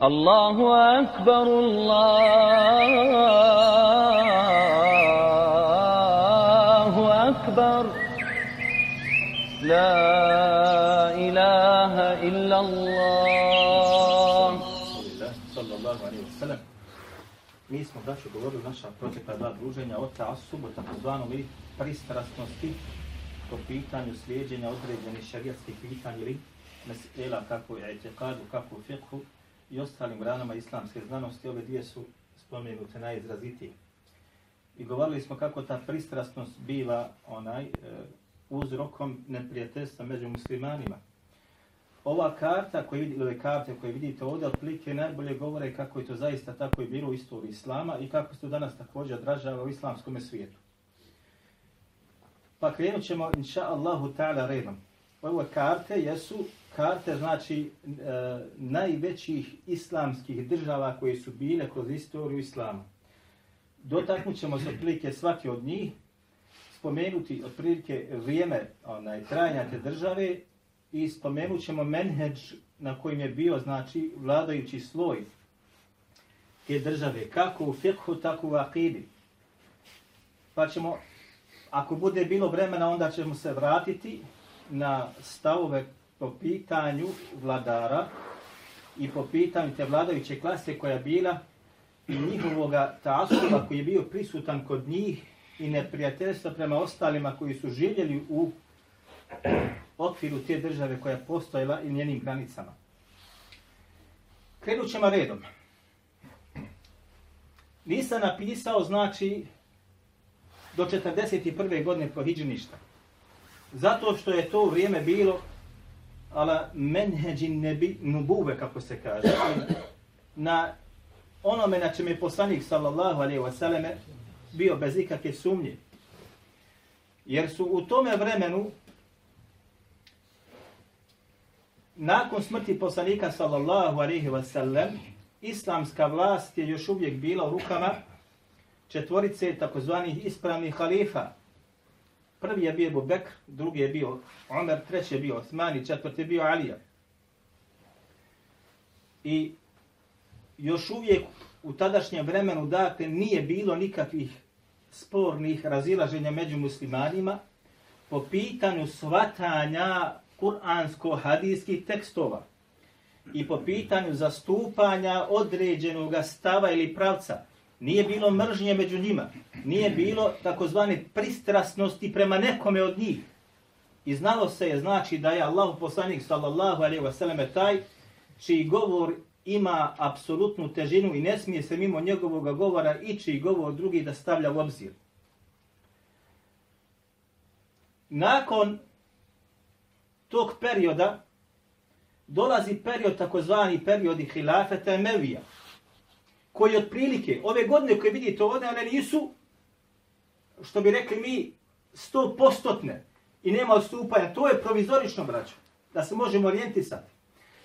Allahu akbar Allahu akbar. La ilaha illa Allah sallallahu alejhi wa sallam. Mi smo da što govorimo naša protekla dva druženja od ta subota pozvano mi pristrasnosti po pitanju slijedeње određenih šerijatskih pitanja ili mesela kako je etikad kako fikhu i ostalim granama islamske znanosti. Ove dvije su spomenute najizrazitije. I govorili smo kako ta pristrasnost biva onaj e, uzrokom neprijateljstva među muslimanima. Ova karta koju vidite, ove karte koje vidite ovdje, otprilike najbolje govore kako je to zaista tako i bilo u istoriji Islama i kako se to danas također odražava u islamskom svijetu. Pa krenut ćemo, inša Allahu ta'ala, redom. Ove karte jesu karte, znači, e, najvećih islamskih država koje su bile kroz istoriju Islama. Dotaknut ćemo se otprilike svaki od njih, spomenuti otprilike vrijeme onaj, trajanja te države i spomenut ćemo menheđ na kojim je bio, znači, vladajući sloj te države, kako u fiqhu, tako u akidi. Pa ćemo, ako bude bilo vremena, onda ćemo se vratiti na stavove po pitanju vladara i po pitanju te vladajuće klase koja je bila i njihovoga tasuba koji je bio prisutan kod njih i neprijateljstva prema ostalima koji su živjeli u okviru te države koja je postojala i njenim granicama. Krenut ćemo redom. Nisam napisao, znači, do 41. godine po ništa. Zato što je to vrijeme bilo ala menheđin nebi nubuve, kako se kaže, na onome na čem je poslanik sallallahu alaihi wasallam bio bez ikakve sumnje. Jer su u tome vremenu nakon smrti poslanika sallallahu alaihi wasallam islamska vlast je još uvijek bila u rukama četvorice takozvanih ispravnih halifa. Prvi je bio Abu Bekr, drugi je bio Omer, treći je bio Osman i četvrti je bio Alija. I još uvijek u tadašnjem vremenu, dakle, nije bilo nikakvih spornih razilaženja među muslimanima po pitanju svatanja kuransko-hadijskih tekstova i po pitanju zastupanja određenog stava ili pravca. Nije bilo mržnje među njima. Nije bilo takozvane pristrasnosti prema nekome od njih. I znalo se je znači da je Allah poslanik sallallahu alaihi wasallam taj čiji govor ima apsolutnu težinu i ne smije se mimo njegovog govora i čiji govor drugi da stavlja u obzir. Nakon tog perioda dolazi period takozvani periodi hilafeta Emevija, koji otprilike, ove godine koje vidite ovdje, one nisu, što bi rekli mi, sto postotne i nema odstupanja. To je provizorično, braćo, da se možemo orijentisati.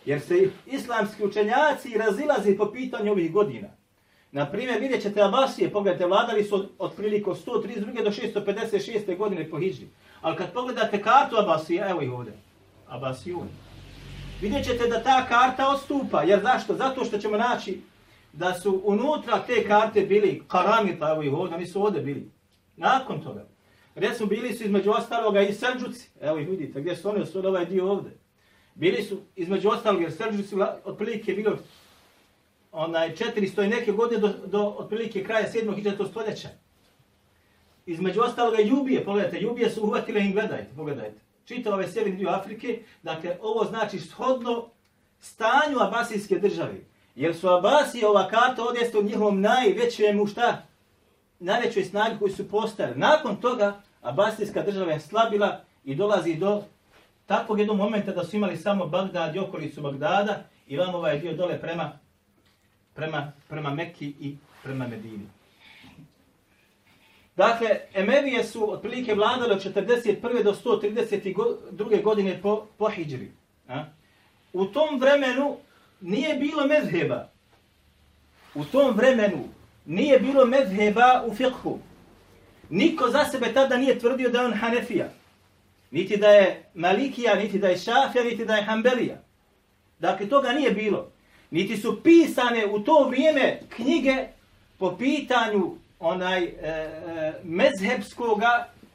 Jer se islamski učenjaci razilazi po pitanju ovih godina. Na primjer, vidjet ćete Abasije, pogledajte, vladali su otprilike od 132. do 656. godine po Hidži. Ali kad pogledate kartu Abasije, evo ih ovdje, Abasijun, vidjet ćete da ta karta odstupa. Jer zašto? Zato što ćemo naći da su unutra te karte bili karamita, evo ih ovdje, oni su ovdje bili. Nakon toga. Recimo, bili su između ostaloga i Srđuci, Evo ih vidite, gdje su oni, su ovaj dio ovdje. Bili su između ostalog, jer Srđuci su otprilike bilo onaj 400 i neke godine do, do otprilike kraja 7. hiđato stoljeća. Između ostaloga Jubije, pogledajte, Jubije su uhvatile i gledajte, pogledajte. Čita ove ovaj sjeverni dio Afrike, dakle, ovo znači shodno stanju Abasijske države. Jer su Abasi ova karta odjesto u njihovom najvećem šta? Najvećoj snagi koji su postali. Nakon toga, Abasijska država je slabila i dolazi do takvog jednog momenta da su imali samo Bagdad i okolicu Bagdada i vam ovaj dio dole prema, prema, prema Mekki i prema Medini. Dakle, Emevije su otprilike vladali od 41. do 132. godine po, po Hidžri. A? U tom vremenu nije bilo mezheba. U tom vremenu nije bilo mezheba u fiqhu. Niko za sebe tada nije tvrdio da je on Hanefija niti da je Malikija, niti da je Šafija, niti da je Hanbelija. Dakle, toga nije bilo. niti su pisane u to vrijeme knjige po pitanju onaj e, e, mezhebskog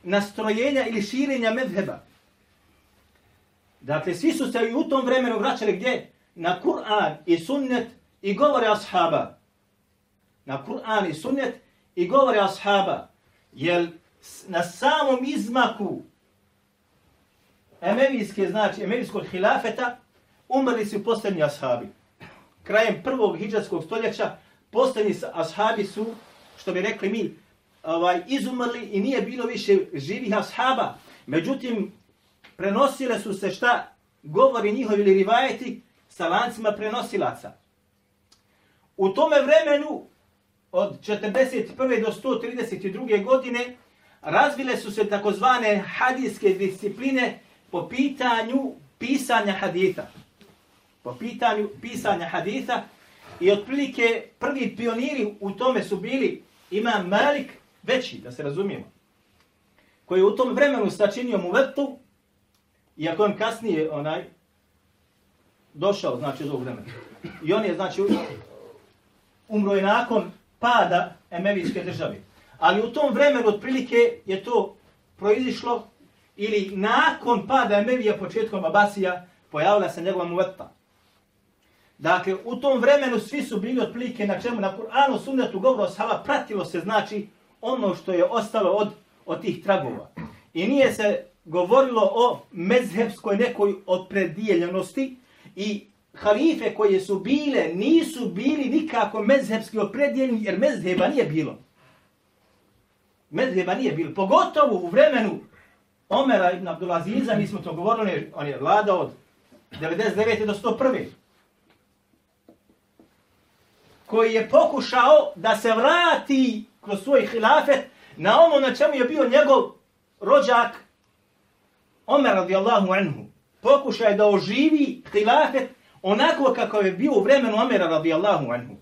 nastrojenja ili širenja mezheba. Dakle, svi su se i u tom vremenu vraćali gdje? Na Kur'an i sunnet i govore ashaba. Na Kur'an i sunnet i govore ashaba. Jer na samom izmaku emevijske, znači emevijskog hilafeta, umrli su posljednji ashabi. Krajem prvog hijđarskog stoljeća posljednji ashabi su, što bi rekli mi, ovaj, izumrli i nije bilo više živih ashaba. Međutim, prenosile su se šta govori njihovi ili rivajeti sa lancima prenosilaca. U tome vremenu, od 41. do 132. godine, razvile su se takozvane hadijske discipline po pitanju pisanja haditha. Po pitanju pisanja haditha i otprilike prvi pioniri u tome su bili Imam Malik, veći, da se razumijemo, koji je u tom vremenu sačinio mu vrtu, iako on kasnije onaj, došao, znači, iz ovog vremena. I on je, znači, umro je nakon pada Emevijske države. Ali u tom vremenu, otprilike, je to proizišlo, ili nakon pada Emevija početkom Abasija, pojavila se njegova muvrta. Dakle, u tom vremenu svi su bili otprilike na čemu, na Kur'anu, sunnetu, govoru o pratilo se, znači, ono što je ostalo od, od tih tragova. I nije se govorilo o mezhebskoj nekoj odpredijeljenosti i halife koje su bile nisu bili nikako mezhebski opredjeljeni jer mezheba nije bilo. Mezheba nije bilo. Pogotovo u vremenu Omera ibn Abdulaziza, mi smo to govorili, on je vladao od 99. do 101 koji je pokušao da se vrati kroz svoj hilafet na ono na čemu je bio njegov rođak Omer radijallahu anhu. Pokušaj da oživi hilafet onako kako je bio u vremenu Omera radijallahu anhu.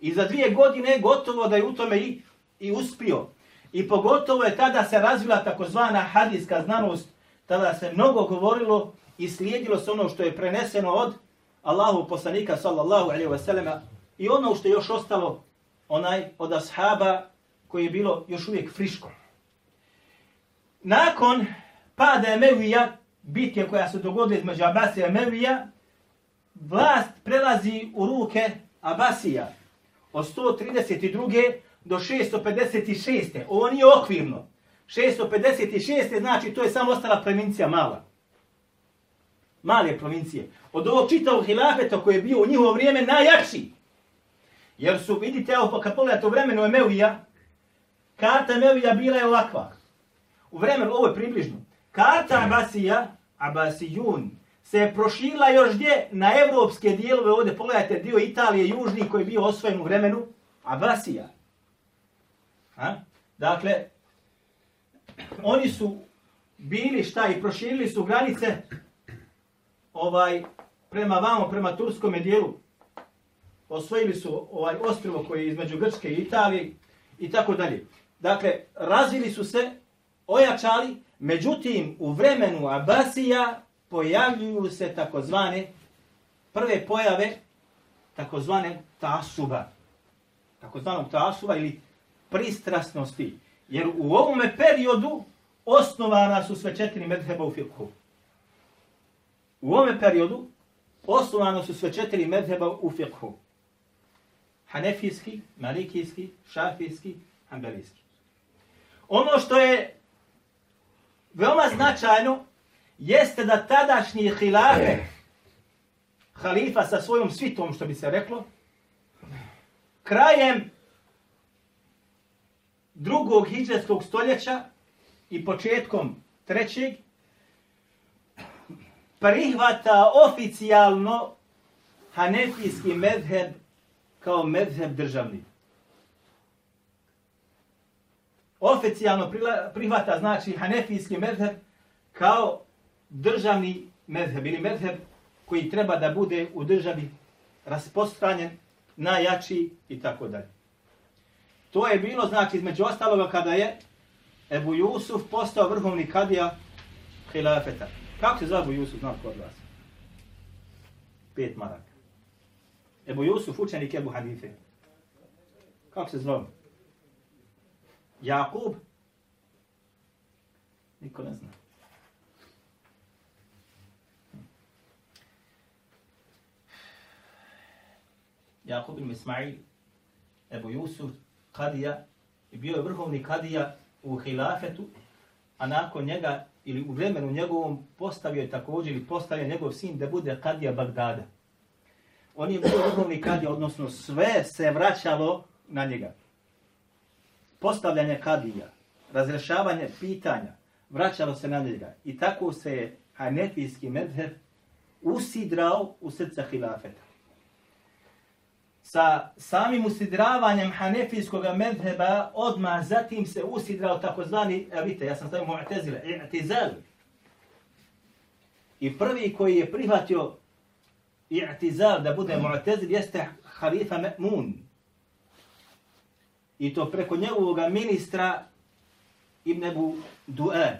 I za dvije godine gotovo da je u tome i, i uspio. I pogotovo je tada se razvila takozvana hadijska znanost, tada se mnogo govorilo i slijedilo se ono što je preneseno od Allahu poslanika sallallahu alaihi wasallama I ono što je još ostalo, onaj od ashaba koji je bilo još uvijek friško. Nakon pada Emevija, bitke koja se dogodila između Abasija i Emevija, vlast prelazi u ruke Abasija od 132. do 656. Ovo nije okvirno. 656. znači to je samo ostala provincija mala. Male provincije. Od ovog čitavog hilafeta koji je bio u njihovo vrijeme najjači. Jer su, vidite, evo, kad pogledate u vremenu Emevija, karta Emevija bila je ovakva. U vremenu, ovo je približno. Karta Abasija, Abasijun, se je još gdje na evropske dijelove, ovdje pogledajte, dio Italije, južni, koji je bio osvojen u vremenu Abasija. Ha? Dakle, oni su bili šta i proširili su granice ovaj prema vamo, prema turskom dijelu osvojili su ovaj ostrvo koji je između Grčke i Italije i tako dalje. Dakle, razvili su se, ojačali, međutim, u vremenu Abasija pojavljuju se takozvane prve pojave takozvane tasuba. Takozvanog tasuba ili pristrasnosti. Jer u ovome periodu osnovana su sve četiri medheba u fiqhu. U ovome periodu osnovano su sve četiri medheba u fiqhu hanefijski, malikijski, šafijski, hanbelijski. Ono što je veoma značajno jeste da tadašnji hilafe, halifa sa svojom svitom, što bi se reklo, krajem drugog hijđarskog stoljeća i početkom trećeg, prihvata oficijalno hanefijski medheb kao medheb državni. Oficijalno prihvata znači hanefijski medheb kao državni medheb ili medheb koji treba da bude u državi raspostranjen, najjači i tako dalje. To je bilo znači između ostaloga kada je Ebu Jusuf postao vrhovni kadija hilafeta. Kako se zove Ebu Jusuf, znam kod vas? Pet maraka. Ebu Jusuf, učenik Ebu Hanife. Kako se zove? Jakub? Niko ne zna. Jakub ibn Ismail, Ebu Jusuf, Kadija, i bio je vrhovni Kadija u hilafetu, a nakon njega ili u vremenu njegovom postavio je također ili postavio njegov sin da bude Kadija Bagdada. On je bio vrhovni Kadija, odnosno sve se vraćalo na njega. Postavljanje Kadija, razrešavanje pitanja, vraćalo se na njega. I tako se je Hanefijski medheb usidrao u srca hilafeta sa samim usidravanjem hanefijskog medheba odmah zatim se usidrao takozvani, evo vidite, ja sam stavio mu'tezile, i'tizal. I prvi koji je prihvatio i'tizal da bude mu'tezil jeste halifa Me'mun. I to preko njegovog ministra Ibn Ebu Du'ad,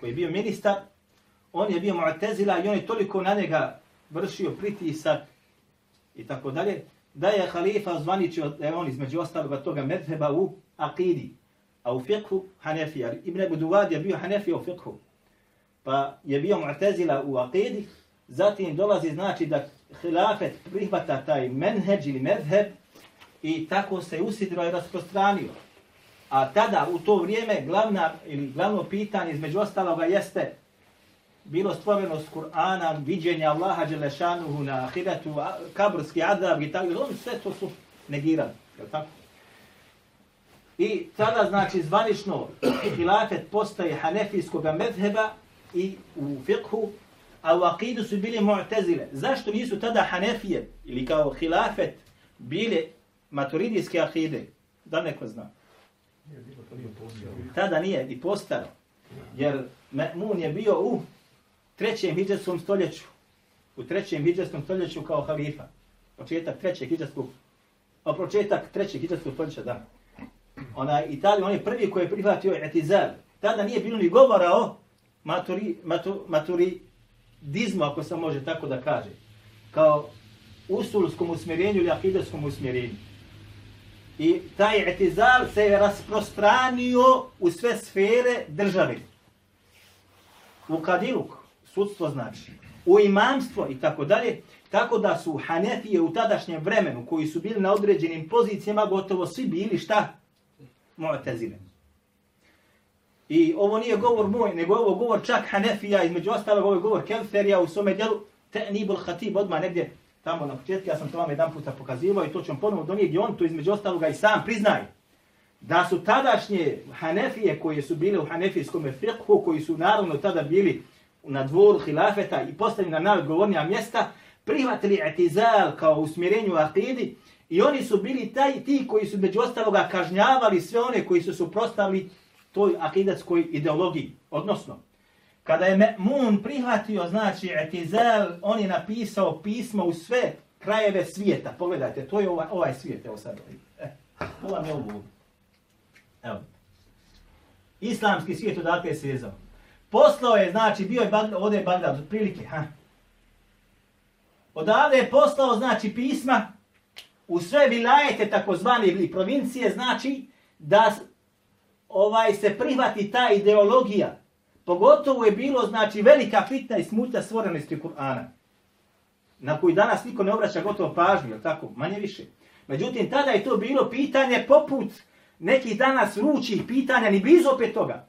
koji je bio ministar, on je bio mu'tezila i on je toliko na njega vršio pritisak i tako dalje, da je halifa zvaničio da je on između ostaloga toga medheba u akidi, a u fiqhu Hanefija. Ibn Ebu Duad je bio Hanefija u fiqhu, pa je bio Mu'tazila u akidi, zatim dolazi znači da hilafet prihvata taj menheđ ili medheb i tako se usidro i rasprostranio. A tada u to vrijeme glavna ili glavno pitanje između ostaloga jeste bilo stvoreno s Kur'ana, viđenja Allaha Đelešanuhu na ahiretu, kaburski adab i tako, oni sve to su negirali, je tako? I tada, znači, zvanično hilafet postaje hanefijskog medheba i u fikhu, a u akidu su bili mu'tezile. Zašto nisu tada hanefije ili kao hilafet bile maturidijske akide? Da neko zna. Tada nije i postaro. Jer Me'mun je bio u trećem hijđarskom stoljeću, u trećem hijđarskom stoljeću kao halifa, početak trećeg hijđarskog, a početak trećeg hijđarskog stoljeća, da. Ona Italija, on je prvi koji je prihvatio etizal. Tada nije bilo ni govora o maturi, matu, maturidizmu, ako se može tako da kaže, kao usulskom usmjerenju ili akidarskom usmjerenju. I taj etizal se je rasprostranio u sve sfere države. U kadiluk, sudstvo znači, u imamstvo i tako dalje, tako da su Hanefije u tadašnjem vremenu, koji su bili na određenim pozicijama, gotovo svi bili šta? Mu'tazile. I ovo nije govor moj, nego ovo govor čak Hanefija, između ostalog ovo govor Kemferija u svome djelu, te nibul hatib odmah negdje tamo na početku, ja sam to vam jedan puta pokazivao i to ću vam ponovno donijeti, gdje on to između ostaloga i sam priznaje. Da su tadašnje Hanefije koje su bile u Hanefijskom fiqhu, koji su naravno tada bili na dvoru hilafeta i postali na najodgovornija mjesta, prihvatili etizal kao usmjerenju akidi i oni su bili taj ti koji su među ostaloga kažnjavali sve one koji su suprostavili toj akidatskoj ideologiji. Odnosno, kada je Me'mun prihvatio, znači, etizel, on je napisao pismo u sve krajeve svijeta. Pogledajte, to je ovaj, ovaj svijet, evo sad. E, to vam je ovo. Evo. Islamski svijet odakle je svezao. Poslao je, znači, bio je Bagdad, ovdje je Bagdad, otprilike, ha. Odavde je poslao, znači, pisma u sve vilajete, takozvane ili provincije, znači, da ovaj se prihvati ta ideologija. Pogotovo je bilo, znači, velika fitna i smutna stvorenosti Kur'ana. Na koji danas niko ne obraća gotovo pažnju, je tako? Manje više. Međutim, tada je to bilo pitanje poput nekih danas vrućih pitanja, ni blizu opet toga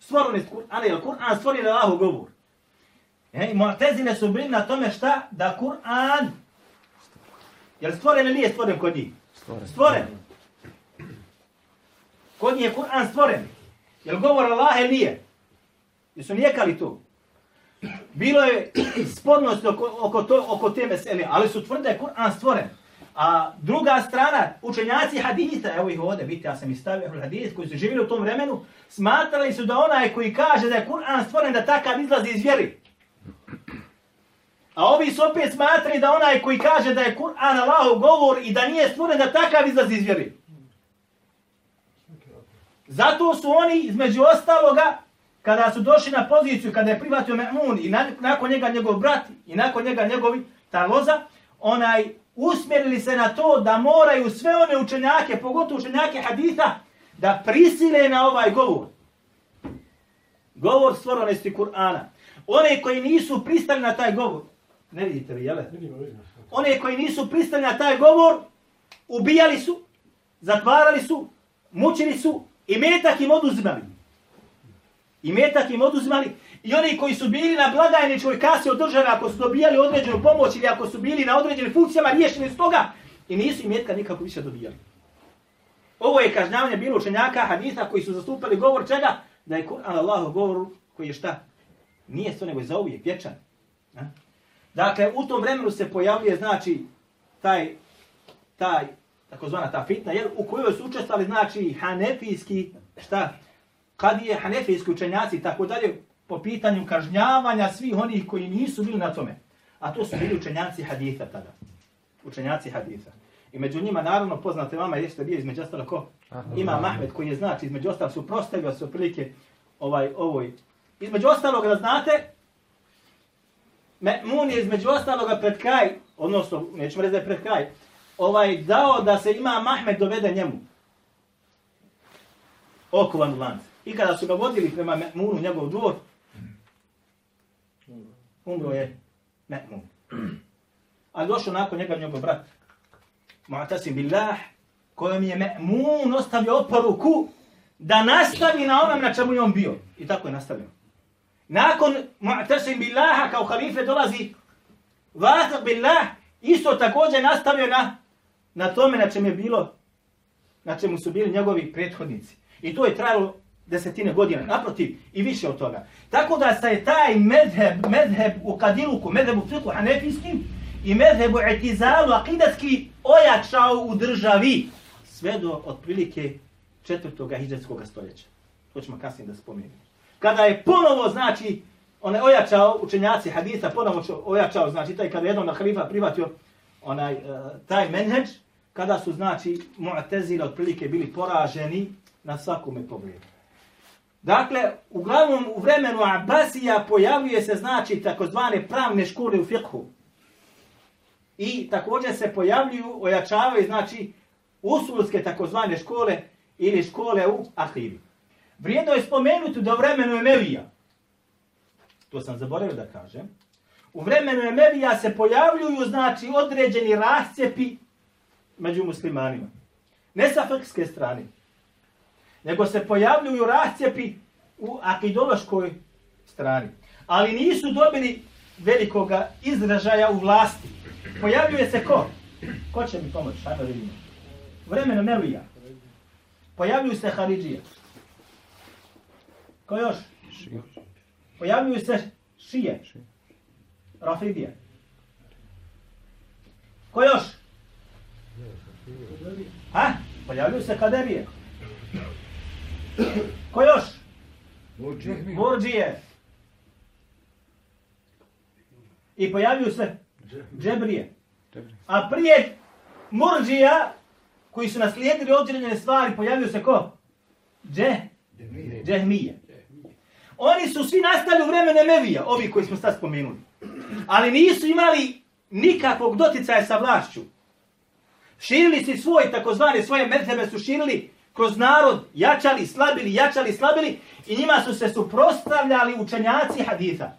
stvorili Kur'an, je Kur'an stvorili Allahu govor. E, I Mu'tezile su bili na tome šta? Da Kur'an, je li stvoren ili nije stvoren kod njih? Stvoren. stvoren. Kod njih je Kur'an stvoren. Je li govor Allah ili nije? Jesu nijekali to? Bilo je spornost oko, oko, to, oko te mesele, ali su tvrde da je Kur'an stvoren. A druga strana, učenjaci hadita, evo ih ovdje, vidite, ja sam istavio stavio koji su živjeli u tom vremenu, smatrali su da onaj koji kaže da je Kur'an stvoren da takav izlazi iz vjeri. A ovi su opet smatrali da onaj koji kaže da je Kur'an Allahov govor i da nije stvoren da takav izlazi iz vjeri. Zato su oni između ostaloga, kada su došli na poziciju, kada je privatio Me'mun i nakon njega njegov brat i nakon njega njegovi ta loza, onaj usmjerili se na to da moraju sve one učenjake, pogotovo učenjake haditha, da prisile na ovaj govor. Govor stvoronosti Kur'ana. One koji nisu pristali na taj govor, ne vidite li, jele? One koji nisu pristali na taj govor, ubijali su, zatvarali su, mučili su i metak im oduzimali. I metak im oduzimali. I oni koji su bili na blagajničkoj kasi od države, ako su dobijali određenu pomoć ili ako su bili na određenim funkcijama riješeni s toga, i nisu im metka nikako više dobijali. Ovo je kažnjavanje bilo učenjaka haditha koji su zastupali govor čega? Da je Kur'an Allahu govor koji je šta? Nije to nego je za uvijek, vječan. Dakle, u tom vremenu se pojavljuje, znači, taj, taj, takozvana ta fitna, jer u kojoj su učestvali, znači, hanefijski, šta? Kad je hanefijski učenjaci, tako dalje, po pitanju kažnjavanja svih onih koji nisu bili na tome. A to su bili učenjaci haditha tada. Učenjaci haditha. I među njima, naravno, poznate vama, jeste bio između ostalo ko? Ima Mahmed koji je znači, između ostalo su prostavio se prilike ovaj, ovoj. Između ostalog da znate, Mun je između ostaloga pred kraj, odnosno, nećemo reći da je pred kraj, ovaj, dao da se ima Mahmed dovede njemu. Okovan u lance. I kada su ga vodili prema Me'munu, njegov dvor, umro je Me'mun. A došao nakon njega njegov brat, Mu'tasim billah, kojem je Me'mun ostavio oporuku da nastavi na onom na čemu je on bio. I tako je nastavio. Nakon Mu'tasim billaha kao halife dolazi Vataq billah, isto također nastavio na, na tome na čemu je bilo, na čemu su bili njegovi prethodnici. I to je trajalo desetine godina, naprotiv, i više od toga. Tako da se taj medheb, medheb u kadiluku, medheb u fiku hanefijskim i medheb u etizalu akidatski ojačao u državi sve do otprilike četvrtoga hijđarskog stoljeća. To ćemo kasnije da spomenemo. Kada je ponovo, znači, on je ojačao učenjaci hadisa, ponovo ojačao, znači, taj kada je jednom na halifa privatio onaj, uh, taj menheđ, kada su, znači, mu'tezile otprilike bili poraženi na svakome pogledu. Dakle, uglavnom u vremenu Abbasija pojavljuje se znači takozvane pravne škole u fiqhu. I također se pojavljuju, ojačavaju znači usulske takozvane škole ili škole u ahivi. Vrijedno je spomenuti da u vremenu Emevija, to sam zaboravio da kažem, u vremenu Emevija se pojavljuju znači određeni rascepi među muslimanima. Ne sa fikske strane, nego se pojavljuju rascijepi u akidološkoj strani. Ali nisu dobili velikoga izražaja u vlasti. Pojavljuje se ko? Ko će mi pomoći? Ajmo vidimo. Vremeno Melija. Pojavljuju se Haridžije. Ko još? Pojavljuju se Šije. Rafidije. Ko još? Ha? Pojavljuju se Kaderije. Ko još? Murđije. I pojavljuju se džebrije. A prije murđija, koji su naslijedili određene stvari, pojavljuju se ko? Dže? Džehmije. Oni su svi nastali u vremene Mevija, ovi koji smo sad spomenuli. Ali nisu imali nikakvog doticaja sa vlašću. Širili si svoj, takozvane svoje mezhebe su širili kroz narod jačali, slabili, jačali, slabili i njima su se suprostavljali učenjaci haditha.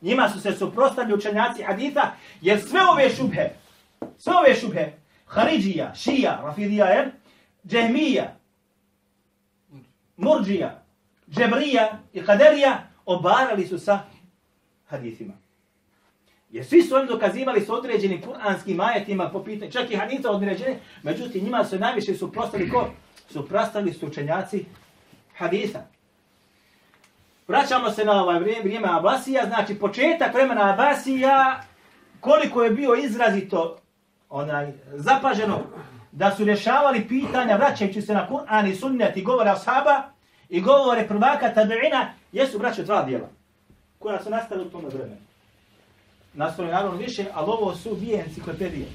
Njima su se suprostavljali učenjaci haditha jer sve ove šubhe, sve ove šubhe, Haridžija, Šija, Rafidija, je, Džehmija, Murđija, Džebrija i Kaderija obarali su sa hadithima. Jer svi su oni dokazivali s određenim kuranskim ajetima po pitanju, čak i hadita određene, međutim njima su najviše suprostali ko? Suprostali su učenjaci hadisa. Vraćamo se na ovaj vrijeme, vrijeme Abasija, znači početak vremena Abasija, koliko je bio izrazito onaj, zapaženo da su rješavali pitanja vraćajući se na Kur'an i sunnet i govore ashaba i govore prvaka tabi'ina, jesu braće dva dijela koja su nastali u tom vremenu nastali naravno više, ali ovo su dvije enciklopedije.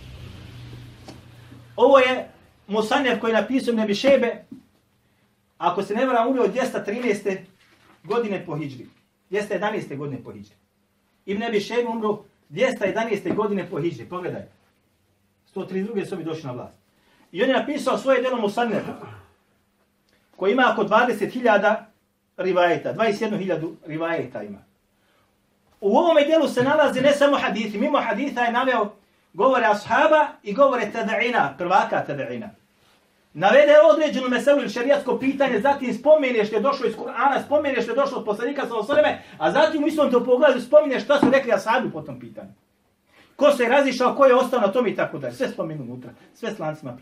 Ovo je Musanjev koji je napisao Nebi Šebe, ako se ne vara umio 213. godine po Hidžri. 211. godine po Hidžri. Ibn Nebi Šebe umro 211. godine po Hidžri. Pogledaj. 132. su ovi došli na vlast. I on je napisao svoje delo Musanjev, koji ima oko 20.000 rivajeta, 21.000 rivajeta ima. U ovome dijelu se nalazi ne samo hadithi, mimo haditha je naveo govore ashaba i govore tada'ina, prvaka tada'ina. Navede određenu meselu ili šarijatsko pitanje, zatim spomene što je došlo iz Kur'ana, spomene što je došlo od poslanika sa osreme, a zatim u istom to pogledu spomene šta su rekli ashabi po tom pitanju. Ko se je razišao, ko je ostao na tom i tako dalje. Sve spomenu unutra, sve s lancima.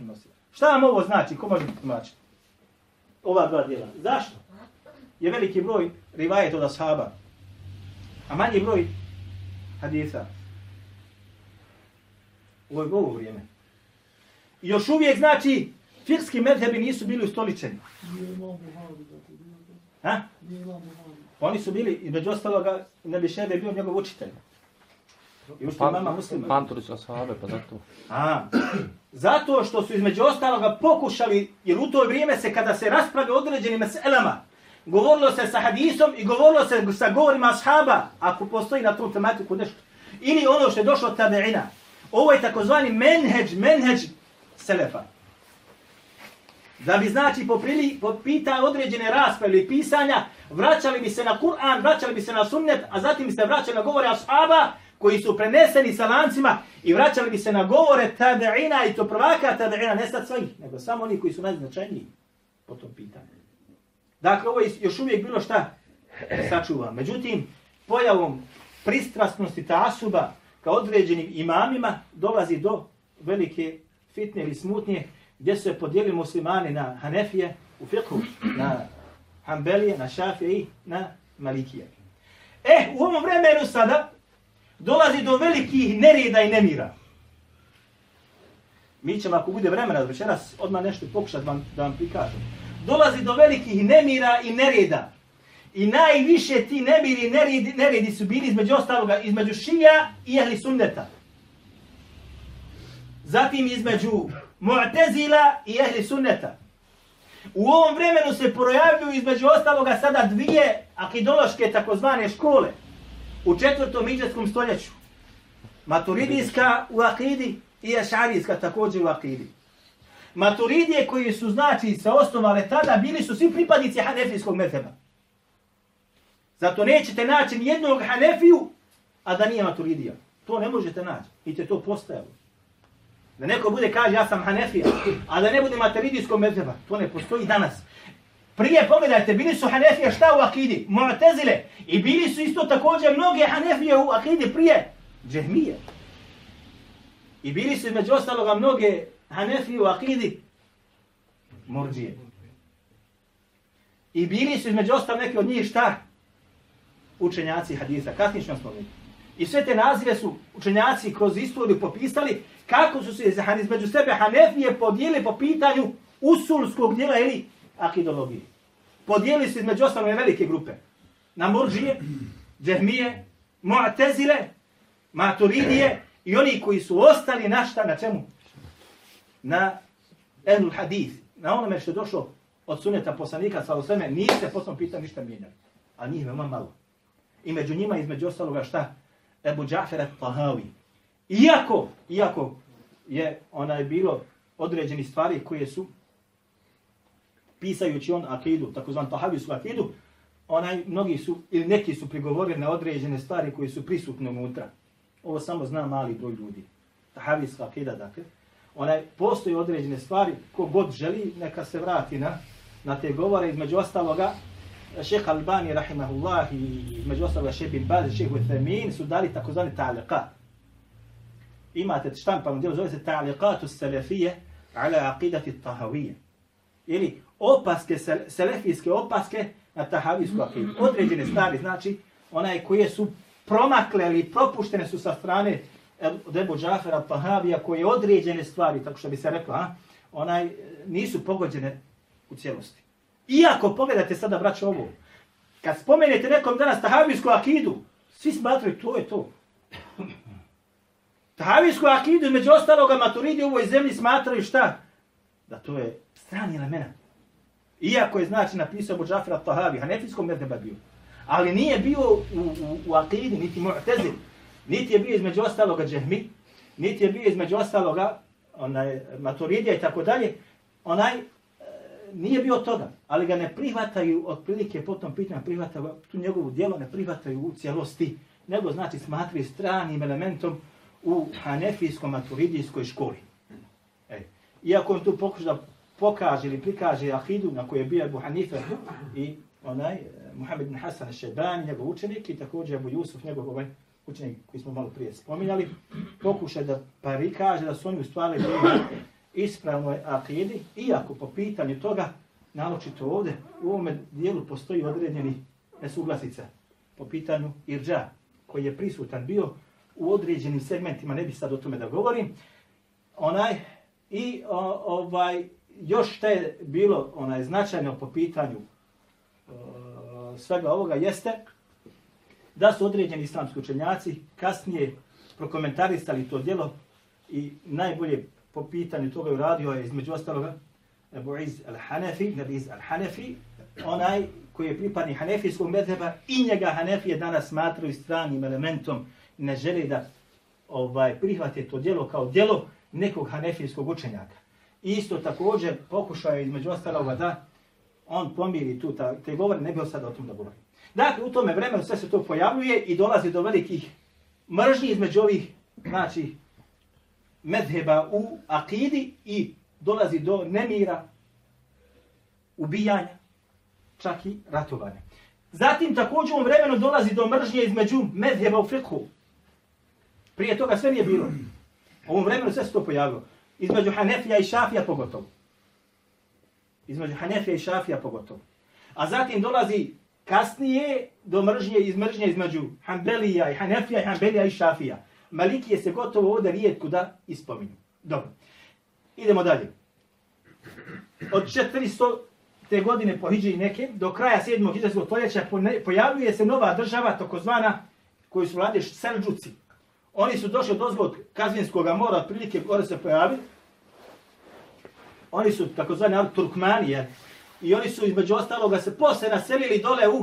Šta vam ovo znači, ko može tumačiti? Ova dva djela. Zašto? Je veliki broj rivajet od ashaba, a manji broj hadisa. Ovo je govo vrijeme. I još uvijek znači fikski medhebi nisu bili ustoličeni. Ha? Oni su bili, i među ostaloga, Nebi Šebe je bio njegov učitelj. I ušte mama muslima. Panturi su ashabe, pa zato. A, zato što su između ostaloga pokušali, jer u to vrijeme se kada se raspravlja određenim meselama, govorilo se sa hadisom i govorilo se sa govorima ashaba, ako postoji na tom tematiku nešto. Ili ono što je došlo od tabeina. Ovo je takozvani menheđ, menheđ selefa. Da bi znači poprili, popita određene rasprave ili pisanja, vraćali bi se na Kur'an, vraćali bi se na sunnet, a zatim bi se vraćali na govore ashaba, koji su preneseni sa lancima i vraćali bi se na govore tabeina i to prvaka tabeina, ne sad svojih, nego samo oni koji su najznačajniji po tom pitanju. Dakle, ovo je još uvijek bilo šta sačuva. Međutim, pojavom pristrasnosti ta asuba ka određenim imamima dolazi do velike fitne ili smutnje gdje se podijeli muslimani na Hanefije u fiqhu, na Hanbelije, na Šafije i na Malikije. E, u ovom vremenu sada dolazi do velikih nereda i nemira. Mi ćemo, ako bude vremena, večeras odmah nešto pokušati vam, da vam prikažem. Dolazi do velikih nemira i nereda. I najviše ti nemiri i neredi, neredi su bili između ostaloga, između šija i ehli sunneta. Zatim između mu'tezila i ehli sunneta. U ovom vremenu se projavljuju između ostaloga sada dvije akidološke takozvane škole u četvrtom iđeskom stoljeću. Maturidijska u akidi i ašarijska također u akidi. Maturidije koji su znači se osnovale tada bili su svi pripadnici hanefijskog mezheba. Zato nećete naći jednog hanefiju, a da nije maturidija. To ne možete naći. I te to postajalo. Da neko bude kaže ja sam hanefija, a da ne bude maturidijskog mezheba. To ne postoji danas. Prije pogledajte, bili su Hanefije šta u akidi? Mu'tezile. I bili su isto također mnoge Hanefije u akidi prije Džehmije. I bili su među ostaloga mnoge Hanefi u akidi Murđije. I bili su između ostalo neki od njih šta? Učenjaci hadisa. Kasnije ćemo spomenuti. I sve te nazive su učenjaci kroz istoriju popisali kako su se između sebe Hanefije podijeli po pitanju usulskog dijela ili akidologije. Podijeli se između ostalne velike grupe. Na Murđije, Džehmije, Mu'tezile, Maturidije i oni koji su ostali na šta, na čemu? Na Enul Hadith. Na onome što je došlo od suneta poslanika sa osveme, nije se poslom pitao ništa mijenjali. A njih veoma malo. I među njima, između ostaloga šta? Ebu Džafer Tahawi. Iako, iako je onaj bilo određeni stvari koje su pisajući on akidu, takozvan tahavijsku akidu, onaj, mnogi su, ili neki su prigovorili na određene stvari koje su prisutne unutra. Ovo samo zna mali broj ljudi. Tahavijska akida, dakle. Onaj, postoji određene stvari, ko god želi, neka se vrati na, na te govore. Između ostaloga, šeha Albani, rahimahullah, i između ostaloga šeha bin Baz, šeha Uthemin, su dali takozvani ta'liqat. Imate štampano djelo, zove se ta'liqatu selefije ala aqidati tahavije. Ili opaske, selefijske opaske na tahavijsku akidu. Određene stvari, znači, onaj koje su promakle ili propuštene su sa strane Debu Džafera Tahavija, je određene stvari, tako što bi se rekla, a, onaj, e, nisu pogođene u cijelosti. Iako pogledate sada, braće, ovo, kad spomenete nekom danas tahavijsku akidu, svi smatraju, to je to. Tahavijsku akidu, među ostaloga, maturidi u ovoj zemlji smatraju šta? Da to je strani element. Iako je znači napisao Abu al-Tahavi, hanefijskom medeba bio. Ali nije bio u, u, u akidi, niti mu'tezil, niti je bio između ostaloga džehmi, niti je bio između ostaloga onaj, maturidija i tako dalje, onaj, e, nije bio toga, ali ga ne prihvataju otprilike po tom pitanju, prihvataju tu njegovu djelo, ne prihvataju u cijelosti, nego znači smatraju stranim elementom u hanefijskom maturidijskoj školi. E, iako on tu pokuša da pokaže ili prikaže ahidu na kojoj je bio Abu Hanife i onaj e, Muhammed bin Hasan Šebani, njegov učenik i također Abu Jusuf, njegov ovaj učenik koji smo malo prije spominjali, pokušaj da pari kaže da su oni u stvari bili ispravnoj akidi, iako po pitanju toga, naločito ovdje, u ovome dijelu postoji određeni nesuglasica po pitanju irđa, koji je prisutan bio u određenim segmentima, ne bi sad o tome da govorim, onaj, i o, ovaj, još što je bilo onaj značajno po pitanju o, svega ovoga jeste da su određeni islamski učenjaci kasnije prokomentarisali to djelo i najbolje po pitanju toga uradio je između ostaloga Ebu Iz al-Hanafi, Nabi Iz al-Hanafi, onaj koji je pripadni hanefijskog medheba i njega hanefije danas smatraju stranim elementom ne želi da ovaj prihvate to djelo kao djelo nekog hanefijskog učenjaka. Isto također pokušao je između ostaloga da on pomiri tu ta, te govore, ne bi sad o tom da govori. Dakle, u tome vremenu sve se to pojavljuje i dolazi do velikih mržnji između ovih, znači, medheba u akidi i dolazi do nemira, ubijanja, čak i ratovanja. Zatim također u vremenu dolazi do mržnje između medheba u fikhu. Prije toga sve nije bilo. U ovom vremenu sve se to pojavilo. Između Hanefija i Šafija pogotovo. Između Hanefija i Šafija pogotovo. A zatim dolazi kasnije do mržnje iz mržnje između Hanbelija i Hanefija i Hanbelija i Šafija. Malikije se gotovo ovdje rijetko da ispominju. Dobro. Idemo dalje. Od 400 te godine po Hidži neke, do kraja 7. Hidžarskog stoljeća pojavljuje se nova država, tokozvana koju su vladeš Selđuci. Oni su došli do zbog Kazvinskog mora, otprilike gore se pojavili. Oni su takozvani Turkmanije. I oni su između ostaloga se posle naselili dole u,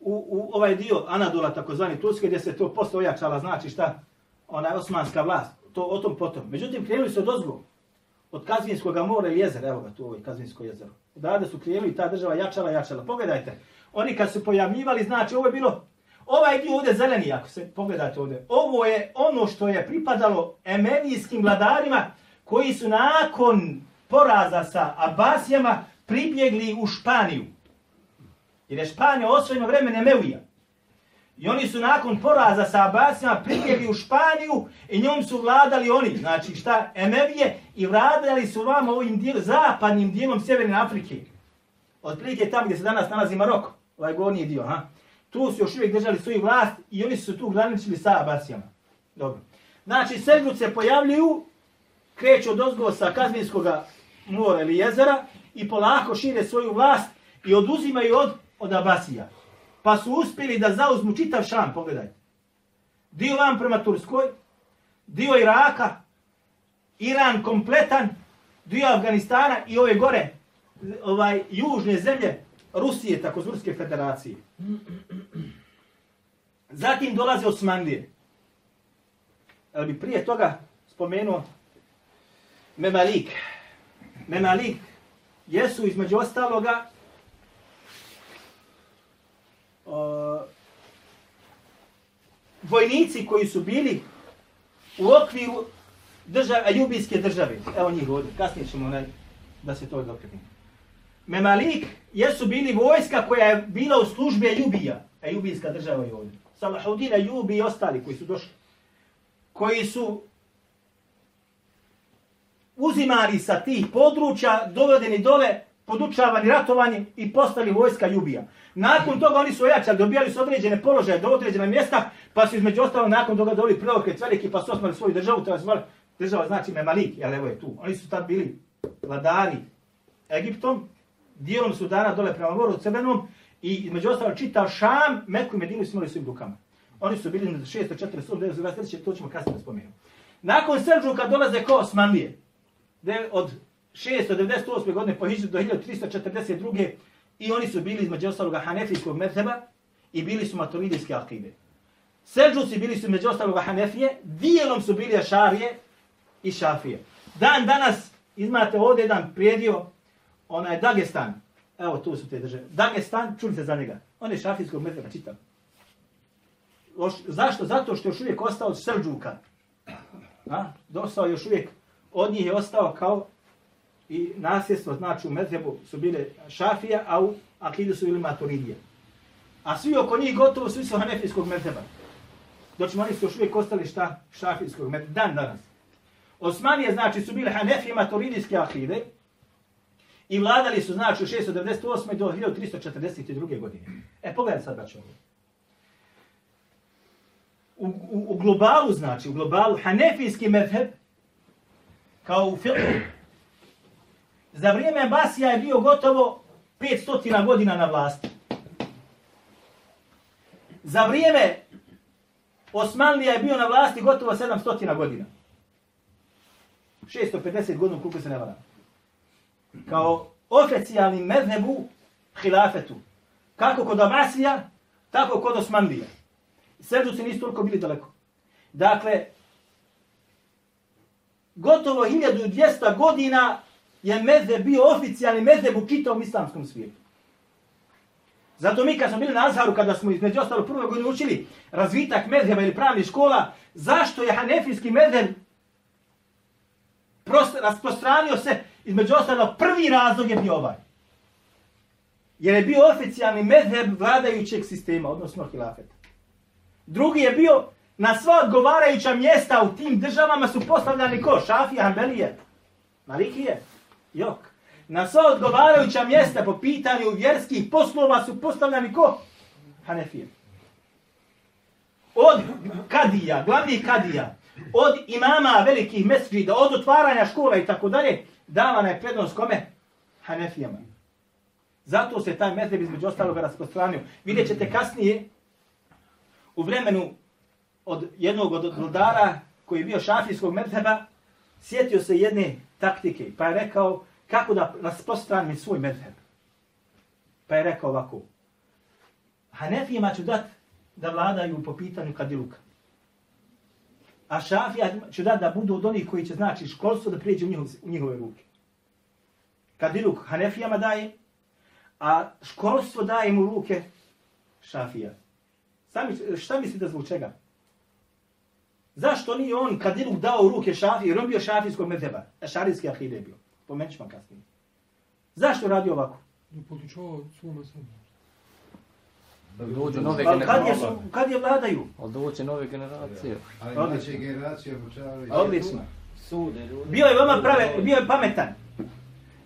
u, u ovaj dio Anadola, takozvani Turske, gdje se to posle ojačala, znači šta, ona osmanska vlast. To o tom potom. Međutim, krenuli su od ozgo, od Kazvinskog mora i jezera, evo ga tu ovo Kazvinsko jezero. Odavde su krenuli ta država jačala, jačala. Pogledajte, oni kad su pojavljivali, znači ovo je bilo Ovaj dio ovdje zeleni, ako se pogledate ovdje, ovo je ono što je pripadalo emenijskim vladarima koji su nakon poraza sa Abasijama pribjegli u Španiju. Jer je Španija osvojeno vreme Nemevija. I oni su nakon poraza sa Abasima pribjegli u Španiju i njom su vladali oni, znači šta, Emevije, i vladali su vama ovim dijel, zapadnim dijelom Sjeverne Afrike. Od prilike tamo gdje se danas nalazi Maroko, ovaj gornji dio, ha? tu su još uvijek držali svoju vlast i oni su tu graničili sa Abasijama. Dobro. Znači, Selđuci se pojavljuju, kreću od ozgova sa Kazminskog mora ili jezera i polako šire svoju vlast i oduzimaju od, od Abasija. Pa su uspjeli da zauzmu čitav šam, pogledajte. Dio vam prema Turskoj, dio Iraka, Iran kompletan, dio Afganistana i ove gore, ovaj južne zemlje Rusije, tako Ruske federacije. Zatim dolaze Osmanlije. Ali bi prije toga spomenuo Memalik. Memalik jesu između ostaloga o, vojnici koji su bili u okviru države, ajubijske države. Evo njih ovdje. Kasnije ćemo onaj, da se to dokrivimo. Memalik jesu bili vojska koja je bila u službi Ajubija. Ajubijska e, država je ovdje. Salahudin Ajubi i ostali koji su došli. Koji su uzimali sa tih područja, dovedeni dole, podučavani ratovanjem i postali vojska Jubija. Nakon toga oni su ojačali, dobijali su određene položaje do određena mjesta, pa su između ostalo nakon toga dobili preokret veliki, pa su osmali svoju državu, to je država znači Memalik, jel evo je tu. Oni su tad bili vladari Egiptom, dijelom Sudana dole prema moru crvenom i između ostalo čitav Šam, Meku i Medinu su imali svojim rukama. Oni su bili na 643, to ćemo kasnije spomenuti. Nakon Selđuka dolaze ko Osmanlije. Od 698. godine po Hidžu do 1342. I oni su bili između ostaloga Hanefijskog mezheba i bili su maturidijske akide. Selđuci bili su među ostaloga Hanefije, dijelom su bili Ašarije i Šafije. Dan danas imate ovdje jedan prijedio, onaj Dagestan. Evo, tu su te države. Dagestan, čuli ste za njega. On je šafijskog mezheba, čitam. Loš, zašto? Zato što još uvijek ostao od Selđuka. A? Dostao još uvijek, od njih je ostao kao i nasljedstvo, znači u Medhebu su bile šafija, a u akidu su bili maturidije. A svi oko njih gotovo svi su hanefijskog Medheba. Doći oni su još uvijek ostali šta? Šafijskog Medheba, Dan danas. Osmanije znači su bile hanefije maturidijske akide i vladali su znači u 698. do 1342. godine. E, pogledaj sad braćo ovo. U, u, u globalu znači, u globalu, hanefijski medheb kao u filmu, za vrijeme Basija je bio gotovo 500 godina na vlasti. Za vrijeme Osmanlija je bio na vlasti gotovo 700 godina. 650 godina, koliko se ne varam. Kao oficijalni mednebu hilafetu. Kako kod Abasija, tako kod Osmanlija. Selđuci nisu toliko bili daleko. Dakle, gotovo 1200 godina je mezheb bio oficijalni mezheb u čitavom islamskom svijetu. Zato mi kad smo bili na Azharu, kada smo između ostalo prve godine učili razvitak mezheba ili pravnih škola, zašto je hanefijski mezheb rasprostranio se, između ostalo prvi razlog je bio ovaj. Jer je bio oficijalni mezheb vladajućeg sistema, odnosno hilafeta. Drugi je bio na sva odgovarajuća mjesta u tim državama su postavljani ko? Šafija, Hanbelije, Malikije, Jok. Na sva odgovarajuća mjesta po pitanju vjerskih poslova su postavljani ko? Hanefije. Od kadija, glavnih kadija, od imama velikih mesvida, od otvaranja škola i tako dalje, davana je prednost kome? Hanefijama. Zato se taj mezheb između ostalog rasprostranio. Vidjet ćete kasnije, u vremenu od jednog od vladara koji je bio šafijskog medheba, sjetio se jedne taktike, pa je rekao kako da rasprostranim svoj medheb. Pa je rekao ovako, Hanefijima ću dat da vladaju po pitanju kadiluka. A šafija ću dat da budu od onih koji će znači školstvo da prijeđe u, njihov, u njihove ruke. Kadiluk Hanefijama daje, a školstvo daje mu ruke šafija. Sami, šta mislite zbog čega? Zašto nije on Kadiluk dao u ruke šafije, jer on bio šafijskog mezheba, a šarijski ahide je bio. Pomenut ćemo kasnije. Zašto radi ovako? Da potičava svome sebi. Da dođu nove Pa kad je, generacije. su, kad je vladaju? Ali doće nove generacije. Ali Odlično. znači generacije obučavaju. Odlično. Sude ljudi. Bio je veoma prave, bio je pametan.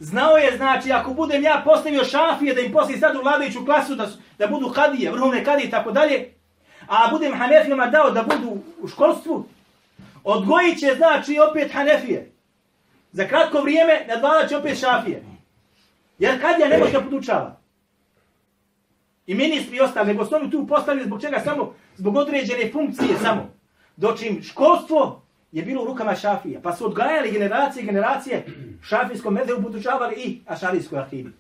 Znao je, znači, ako budem ja postavio šafije da im poslije sad u vladajuću klasu da, su- da budu kadije, vrhovne kadije i tako dalje, a budem hanefijama dao da budu u školstvu, odgojit će, znači, opet hanefije. Za kratko vrijeme nadvladat će opet šafije. Jer kadija ne može da podučava. I ministri i ostali, nego su oni tu postavili zbog čega samo, zbog određene funkcije samo. Dočim školstvo je bilo u rukama šafija, pa su odgajali generacije i generacije šafijskom medhebu podučavali i ašarijskoj akidi.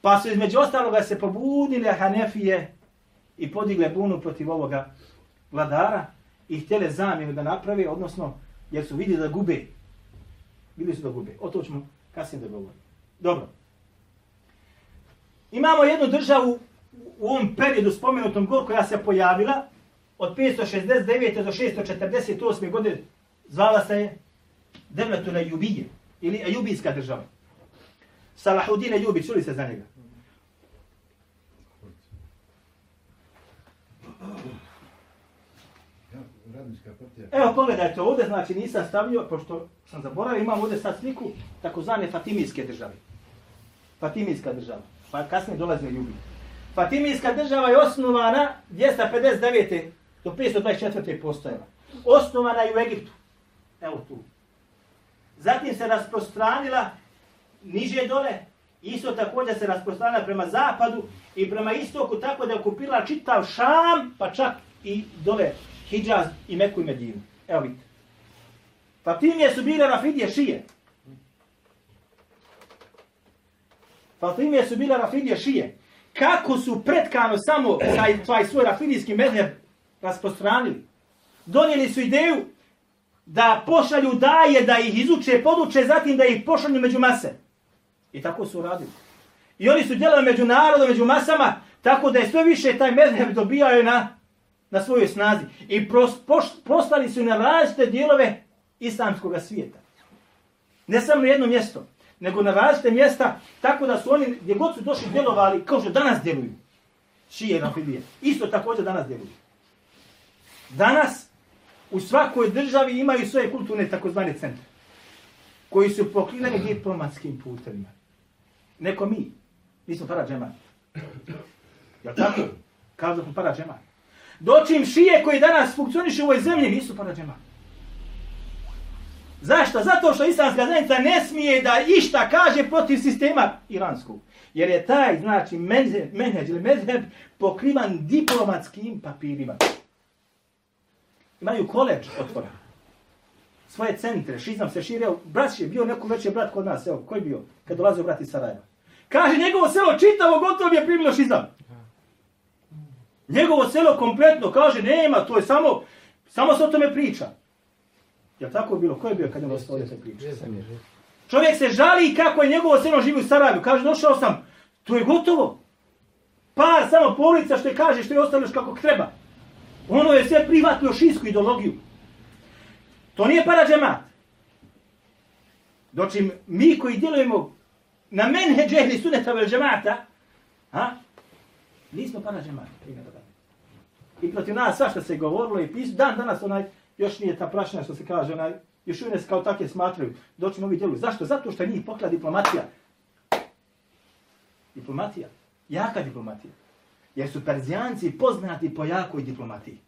Pa su između ostaloga se pobudile Hanefije i podigle bunu protiv ovoga vladara i htjele zamjenu da naprave, odnosno jer su vidjeli da gube. Vidjeli su da gube. O to ćemo kasnije da govorimo. Dobro. Imamo jednu državu u ovom periodu spomenutom gor koja se pojavila od 569. do 648. godine zvala se je Devletul Jubije ili Ejubijska država. Salahudine Ejubi, čuli se za njega? Ja, Radnička partija. Evo pogledajte ovdje, znači nisam stavio, pošto sam zaboravio, imam ovdje sad sliku takozvane Fatimijske države. Fatimijska država. Pa kasnije dolazi Ejubi. Fatimijska država je osnovana 259. do 524. postojala. Osnovana je u Egiptu. Evo tu. Zatim se rasprostranila niže dole, isto također se rasprostranila prema zapadu i prema istoku tako da je okupila čitav Šam, pa čak i dole Hidžaz i Meku i Medinu. Evo vidite. Fatimije su bile Rafidije šije. Fatimije su bile Rafidije šije. Kako su pretkano samo taj, taj svoj rafidijski medheb rasprostranili? Donijeli su ideju da pošalju daje, da ih izuče, poduče, zatim da ih pošalju među mase. I tako su radili. I oni su djelali među narodom, među masama, tako da je sve više taj mezheb dobijao na, na svojoj snazi. I pros, poš, postali su na različite dijelove islamskog svijeta. Ne samo na jedno mjesto, nego na različite mjesta, tako da su oni, gdje god su došli, djelovali, kao što danas djeluju. Šije na Fidije. Isto također danas djeluju. Danas u svakoj državi imaju svoje kulturne takozvane centre koji su pokriveni diplomatskim putevima. Neko mi. Mi smo para džemat. Jel tako? Kao da smo para džemat. Dočim šije koji danas funkcioniše u ovoj zemlji nisu para. Zašto? Zato što islamska zajednica ne smije da išta kaže protiv sistema iranskog. Jer je taj, znači, menheđ ili mezheb pokrivan diplomatskim papirima. Imaju koleđ otvoren. Svoje centre, šizam se širio. Brat je bio neko veći brat kod nas, evo, koji bio? Kad dolazio brat iz Sarajeva. Kaže, njegovo selo čitavo gotovo je primilo šizam. Njegovo selo kompletno, kaže, nema, to je samo, samo se o tome priča. Je tako bilo? Ko je bio kad je vas ovdje se priča? Čovjek se žali kako je njegovo selo živi u Sarajevu. Kaže, došao sam, to je gotovo. Par samo polica što je kaže, što je ostalo kako treba. Ono je sve privatno šijsku ideologiju. To nije para džemat. Doći mi koji djelujemo na menhe džehli suneta vel džemata, ha? nismo para džemat. I protiv nas svašta se govorilo i pisu. Dan danas onaj, još nije ta prašina što se kaže, onaj, još uvijek kao takve smatraju. Doći novi djeluju. Zašto? Zato što njih pokla diplomatija. Diplomatija. Jaka diplomatija. Jer su Perzijanci poznati po jakoj diplomatiji.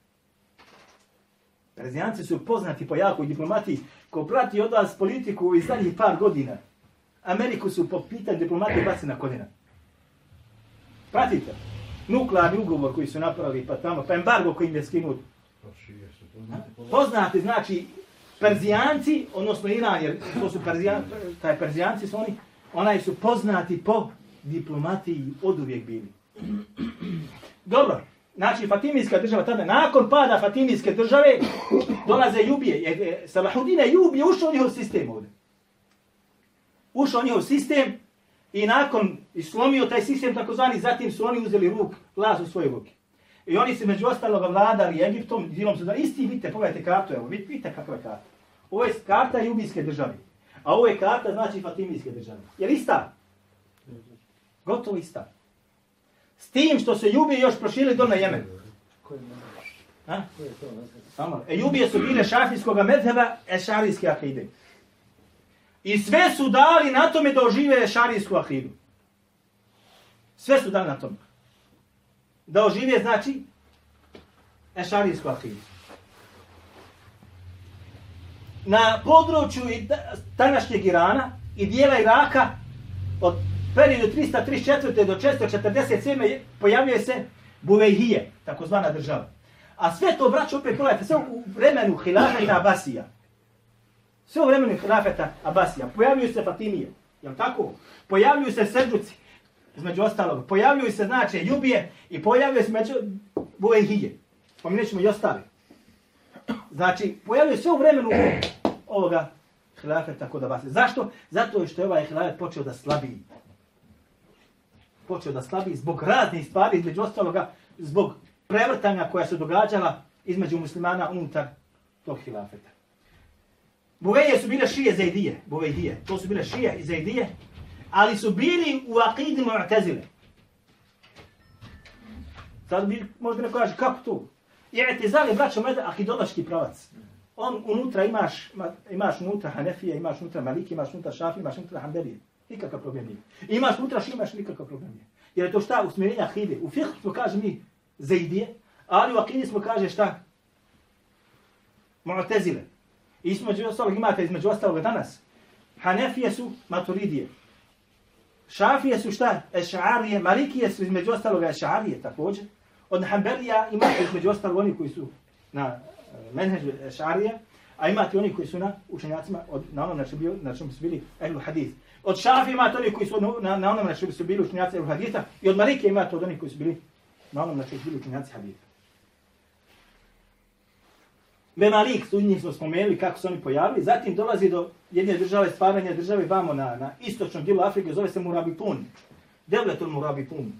Perzijanci su poznati po jakoj diplomatiji. Ko prati od vas politiku iz zadnjih par godina, Ameriku su po pitanju diplomatije baci na kodina. Pratite. Nuklearni ugovor koji su napravili pa tamo, pa embargo koji im je skinut. Poznate, znači, Perzijanci, odnosno Iran, jer to su Perzijanci, taj Perzijanci su oni, onaj su poznati po diplomatiji od uvijek bili. Dobro, znači Fatimijska država tada, nakon pada Fatimijske države, dolaze Jubije. E, Salahudine Jubije ušao u njihov sistem ovdje. Ušao u njihov sistem i nakon islomio taj sistem takozvani, zatim su oni uzeli ruk, vlaz u svoje ruke. I oni se među ostaloga vladali Egiptom, dilom su da isti, vidite, pogledajte kartu, evo, vidite kakva je karta. Ovo je karta Jubijske države. A ovo je karta, znači, Fatimijske države. Je li ista? Gotovo ista. S tim što se Jubije još prošili do na Jemen. Ha? Samo. E, Jubije su bile šafijskog medheba, ešarijske akide. I sve su dali na tome da ožive šarijsku akidu. Sve su dali na tome. Da ožive, znači, ešarijsku akidu. Na području današnjeg Irana i dijela Iraka od periodu 334. do 447. pojavljuje se Buvejhije, takozvana država. A sve to, braću, opet pogledajte, sve u vremenu Hilafeta Abasija. Sve u vremenu Hilafeta Abasija. Pojavljuju se Fatimije, jel tako? Pojavljuju se Srđuci, između ostalog. Pojavljuju se, znači, Jubije i pojavljuju se među Buvejhije. Pominut ćemo i ostali. Znači, pojavljuju se u vremenu ovoga Hilafeta kod Abasija. Zašto? Zato što je ovaj Hilafet počeo da slabiji počeo da slabi zbog raznih stvari, između ostaloga, zbog prevrtanja koja se događala između muslimana unutar tog hilafeta. Buveje su bile šije zaidije, buvejdije. To su bile šije i zaidije, ali su bili u akidi mu'tazile. Sad bi možda neko kaže, kako to? Je braćo, mede akidološki pravac. On unutra imaš, imaš unutra Hanefije, imaš unutra Maliki, imaš unutra Šafi, imaš unutra Hanbelije. Nikakav problem nije. Imaš unutra što imaš nikakav problem nije. Jer je to šta? Usmjerenja akide. U fiqh smo kaže mi zaidije, ali u akidi smo kaže šta? Mu'tazile. I između ostalog imate između ostalog danas. Hanefije su maturidije. Šafije su šta? Eš'arije. Malikije su između ostalog eš'arije također. Od Hanberija imate između ostalog oni koji su na eh, menheđu eš'arije. A imate oni koji su na učenjacima, od, na onom na čemu, na čemu su bili ehlu hadith. Od šafi imate oni koji su na, na onom na čemu su bili učenjaci ehlu haditha. I od Malikije imate od onih koji su bili na onom na čemu su bili učenjaci haditha. Memalik, su njih smo spomenuli kako su oni pojavili. Zatim dolazi do jedne države, stvaranja države vamo na, na istočnom dijelu Afrike, zove se Murabitun. Devletul Murabitun.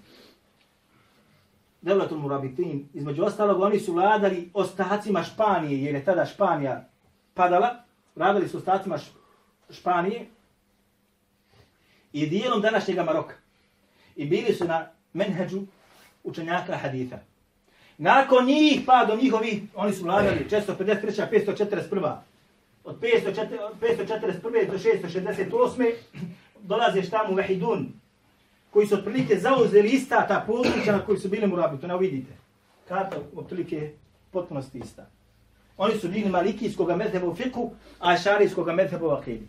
Devletul Murabitun. Između ostalog, oni su vladali ostacima Španije, jer je tada Španija padala. Vladali su ostacima Španije i dijelom današnjega Maroka. I bili su na menheđu učenjaka haditha. Nakon njih, pa do njihovi, oni su vladali 453. 541. Od 504 od 541. do 668. dolaze šta mu Vahidun, koji su otprilike zauzeli ista ta područja na koji su bili murabi. To ne vidite. Karta otprilike potpunosti ista. Oni su bili malikijskog medheba u fiku, a šarijskog medheba u akidi.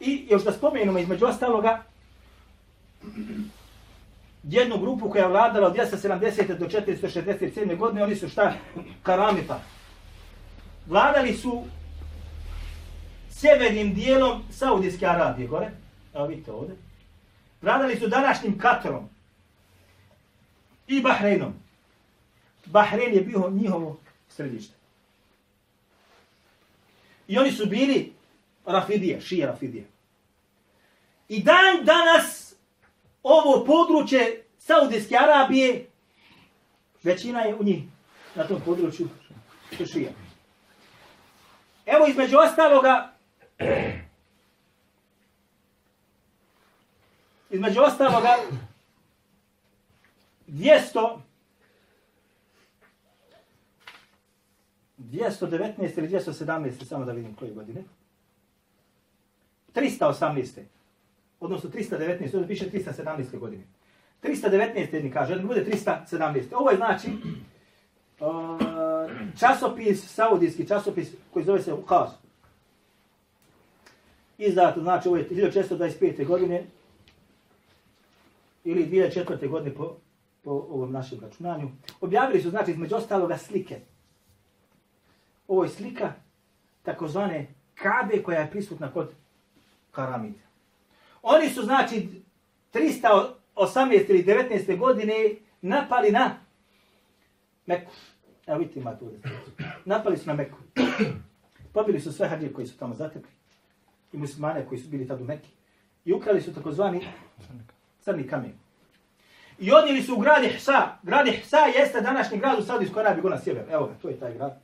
I još da spomenemo između ostaloga, jednu grupu koja je vladala od 270. do 467. godine, oni su šta? Karamita. Vladali su sjevernim dijelom Saudijske Arabije, gore. Evo vidite ovdje. Vladali su današnjim Katarom i Bahreinom. Bahrein je bio njihovo središte. I oni su bili Rafidije, šije Rafidije. I dan danas ovo područje Saudijske Arabije, većina je u njih na tom području su šija. Evo između ostaloga, između ostaloga, 200 219 ili 217, samo da vidim koje godine. 318. Odnosno 319, ovdje piše 317. godine. 319. jedni kaže, jedni bude 317. Ovo je znači uh, časopis, saudijski časopis koji zove se Ukaz. Izdato, znači ovo je 1625. godine ili 2004. godine po, po ovom našem računanju. Objavili su, znači, između ostaloga slike. Ovo je slika takozvane Kabe koja je prisutna kod Karamida. Oni su, znači, 318. ili 19. godine napali na Meku. Evo vidite ima tu. Napali su na Meku. Pobili su sve hađe koji su tamo zatekli. I muslimane koji su bili tad u Meki. I ukrali su takozvani crni kamen. I odnijeli su u grad Ihsa. Grad Ihsa jeste današnji grad u Saudijskoj Arabiji, go na sjever. Evo ga, to je taj grad.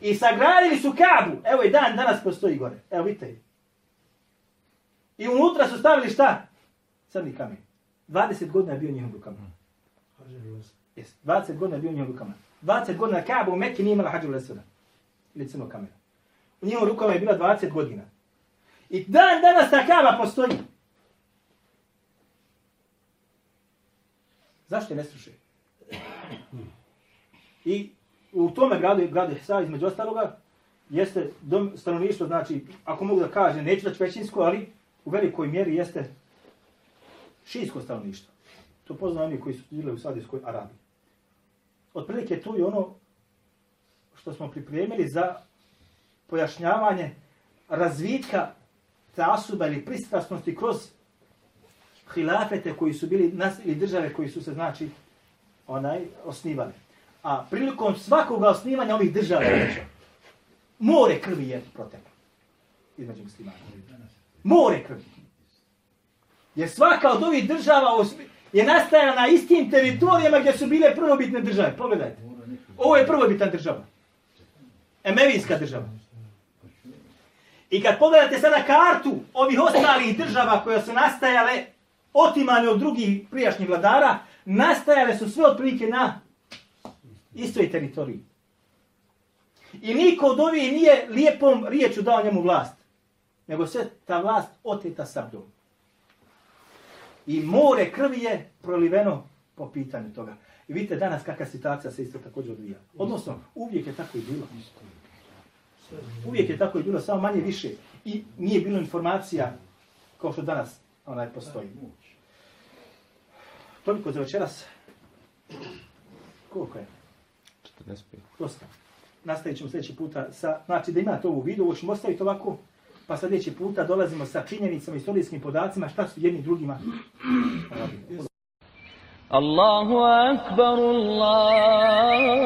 I sagradili su Kabu. Evo i dan danas postoji gore. Evo vidite. I unutra su stavili šta? Crni kamen. 20 godina je bio njihov rukama. Yes. 20 godina je bio njihov rukama. 20 godina Kaaba u Mekki nije imala hađu lesveda. Ili crnog kamena. U njihovom rukama je bila 20 godina. I dan danas ta Kaaba postoji. Zašto je ne slušaju? I u tome gradu, gradu Ihsa, između ostaloga, jeste dom stanovništvo, znači, ako mogu da kažem, neću da ću većinsko, ali u velikoj mjeri jeste šijsko stanovništvo. To poznaju oni koji su živjeli u Saudijskoj Arabiji. Otprilike to je ono što smo pripremili za pojašnjavanje razvitka tasuba ili pristrasnosti kroz hilafete koji su bili nas ili države koji su se znači onaj osnivali. A prilikom svakog osnivanja ovih država znači, more krvi je proteklo između muslimana. More krvi. Jer svaka od ovih država je nastajala na istim teritorijama gdje su bile prvobitne države. Pogledajte. Ovo je prvobitna država. Emevijska država. I kad pogledate sada kartu ovih ostalih država koje su nastajale otimane od drugih prijašnjih vladara, nastajale su sve otprilike na istoj teritoriji. I niko od ovih nije lijepom riječu dao njemu vlast, nego sve ta vlast oteta sabdom. I more krvi je proliveno po pitanju toga. I vidite danas kakva situacija se isto također odvija. Odnosno, uvijek je tako i bilo. Uvijek je tako i bilo, samo manje više. I nije bilo informacija kao što danas onaj postoji. Toliko za večeras. Koliko je? 45. Dosta. Nastavit ćemo sljedeći puta sa, znači da imate ovu vidu, ovo ćemo ostaviti ovako, pa sljedeći puta dolazimo sa činjenicama i historijskim podacima šta su jedni drugima. Allahu akbar Allah.